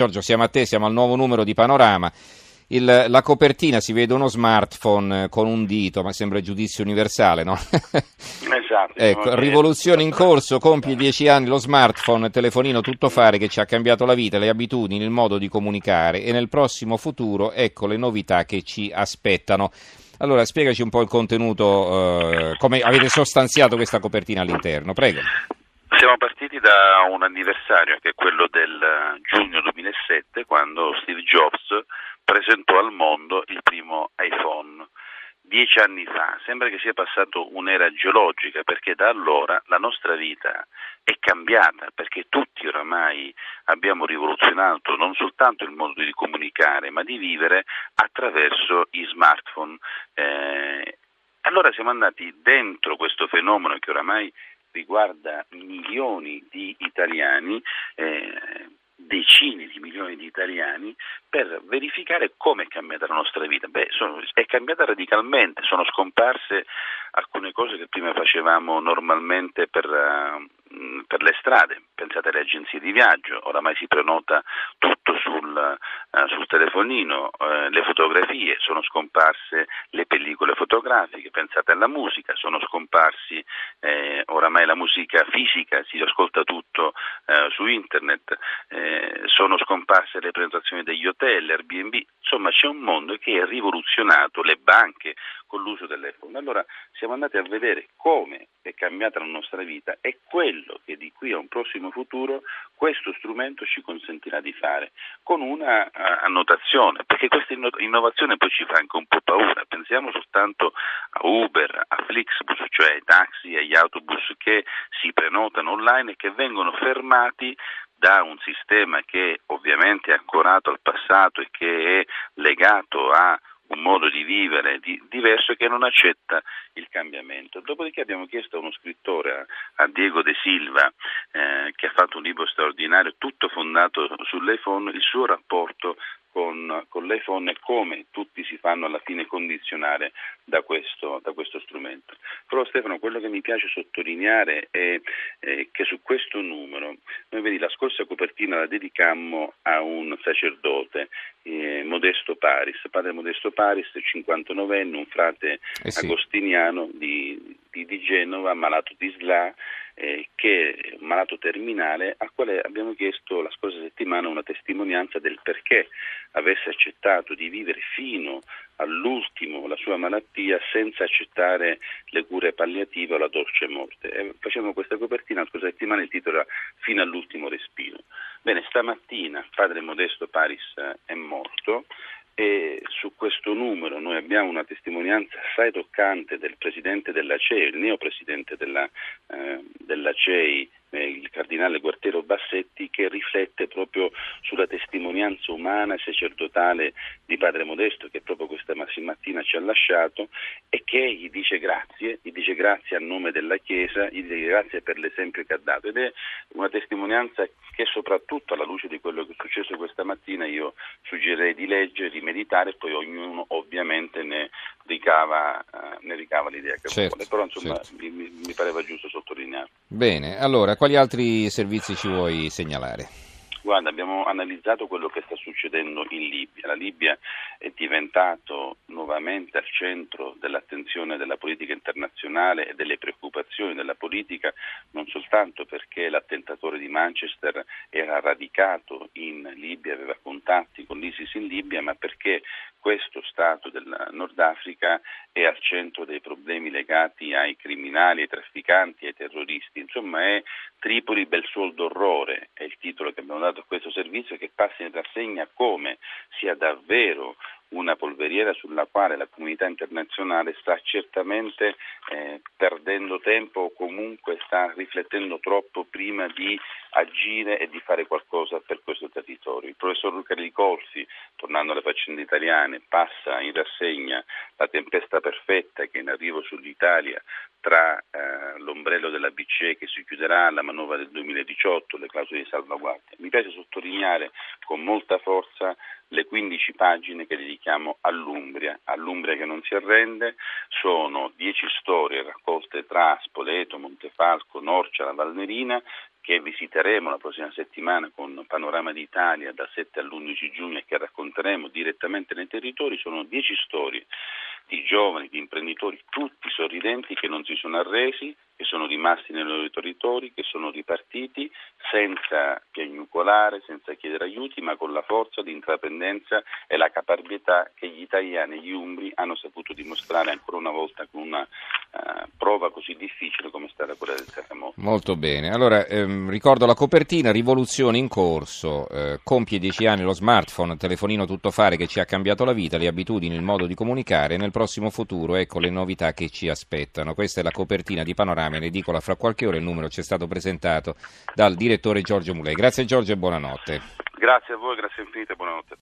Giorgio, siamo a te, siamo al nuovo numero di Panorama. Il, la copertina si vede uno smartphone con un dito, ma sembra giudizio universale, no? Esatto. ecco, rivoluzione in corso, compie dieci anni lo smartphone, telefonino tutto fare che ci ha cambiato la vita, le abitudini, il modo di comunicare e nel prossimo futuro ecco le novità che ci aspettano. Allora, spiegaci un po' il contenuto, eh, come avete sostanziato questa copertina all'interno, prego. Siamo partiti da un anniversario che è quello del giugno 2007 quando Steve Jobs presentò al mondo il primo iPhone. Dieci anni fa, sembra che sia passato un'era geologica perché da allora la nostra vita è cambiata perché tutti oramai abbiamo rivoluzionato non soltanto il modo di comunicare ma di vivere attraverso i smartphone. Eh, allora siamo andati dentro questo fenomeno che oramai riguarda milioni di italiani, eh, decine di milioni di italiani, per verificare come è cambiata la nostra vita. Beh, sono, è cambiata radicalmente, sono scomparse alcune cose che prima facevamo normalmente per, uh, per le strade, pensate alle agenzie di viaggio, oramai si prenota tutto sul, sul telefonino, uh, le fotografie, sono scomparse le pellicole fotografiche, pensate alla musica, sono scomparsi eh, oramai la musica fisica, si ascolta tutto su internet, eh, sono scomparse le prenotazioni degli hotel, Airbnb, insomma c'è un mondo che è rivoluzionato, le banche con l'uso dell'iPhone. Allora siamo andati a vedere come cambiata la nostra vita e quello che di qui a un prossimo futuro questo strumento ci consentirà di fare, con una uh, annotazione, perché questa innovazione poi ci fa anche un po' paura. Pensiamo soltanto a Uber, a Flixbus, cioè ai taxi agli autobus che si prenotano online e che vengono fermati da un sistema che ovviamente è ancorato al passato e che è legato a un modo di vivere di, diverso che non accetta il cambiamento. Dopodiché abbiamo chiesto a uno scrittore, a, Diego De Silva, eh, che ha fatto un libro straordinario, tutto fondato sull'iPhone, il suo rapporto con, con, l'iPhone e come tutti si fanno alla fine condizionare da questo, da questo strumento. Però Stefano, quello che mi piace sottolineare è, è che su questo numero, noi vedi, la scorsa copertina la dedicammo a un sacerdote, Modesto Paris, padre Modesto Paris, 59enne, un frate eh sì. agostiniano di, di, di Genova, malato di SLA, eh, che è un malato terminale al quale abbiamo chiesto la scorsa settimana una testimonianza del perché avesse accettato di vivere fino all'ultimo la sua malattia senza accettare le cure palliative o la dolce morte. E facevamo questa copertina la scorsa settimana, il titolo era Fino all'ultimo respiro. Bene, stamattina padre Modesto Paris è morto e su questo numero noi abbiamo una testimonianza assai toccante del presidente della CEI, il neopresidente della, eh, della CEI, eh, il cardinale Guartero Bassetti, che riflette proprio sulla testimonianza umana e sacerdotale di Padre Modesto, che proprio questa mattina ci ha lasciato, e che gli dice grazie, gli dice grazie a nome della Chiesa, gli dice grazie per l'esempio che ha dato. Ed è una testimonianza che soprattutto alla luce di quello che è successo questa mattina io suggerirei di leggere, di meditare e poi ognuno ovviamente ne ricava, uh, ne ricava l'idea che certo, vuole. Però insomma certo. mi, mi pareva giusto sottolineare. Bene, allora quali altri servizi ci vuoi segnalare? Guarda, abbiamo analizzato quello che sta succedendo in Libia. La Libia è diventato nuovamente al centro dell'attenzione della politica internazionale e delle preoccupazioni della politica, non soltanto perché l'attentatore di Manchester era radicato in Libia, aveva contatti con l'ISIS in Libia, ma perché questo Stato del Nord Africa è al centro dei problemi legati ai criminali, ai trafficanti, ai terroristi. Insomma, è Tripoli bel suol d'orrore, è il titolo che abbiamo dato a questo servizio che passa in rassegna come sia davvero una polveriera sulla quale la comunità internazionale sta certamente eh, perdendo tempo o comunque sta riflettendo troppo prima di agire e di fare qualcosa per questo territorio. Il professor Luca Ricorsi, tornando alle faccende italiane, passa in rassegna la tempesta perfetta che è in arrivo sull'Italia tra eh, l'ombrello della BCE che si chiuderà, la manovra del 2018, le clausole di salvaguardia. Mi piace sottolineare con molta forza le 15 pagine che dedichiamo all'Umbria, all'Umbria che non si arrende, sono 10 storie Spoleto, Montefalco, Norcia, la Valnerina, che visiteremo la prossima settimana con Panorama d'Italia dal 7 all'11 giugno e che racconteremo direttamente nei territori sono dieci storie di giovani, di imprenditori, tutti sorridenti che non si sono arresi, che sono rimasti nei loro territori, che sono ripartiti senza piagnucolare, senza chiedere aiuti, ma con la forza di intraprendenza e la caparbietà che gli italiani e gli umbri hanno saputo dimostrare ancora una volta con una prova così difficile come è stata quella del terremoto. Molto bene, allora ehm, ricordo la copertina, rivoluzione in corso, eh, compie dieci anni lo smartphone, telefonino tutto fare che ci ha cambiato la vita, le abitudini, il modo di comunicare, nel prossimo futuro ecco le novità che ci aspettano. Questa è la copertina di Panorama in edicola fra qualche ora, il numero ci è stato presentato dal direttore Giorgio Mulei. Grazie Giorgio e buonanotte. Grazie a voi, grazie infinite, buonanotte.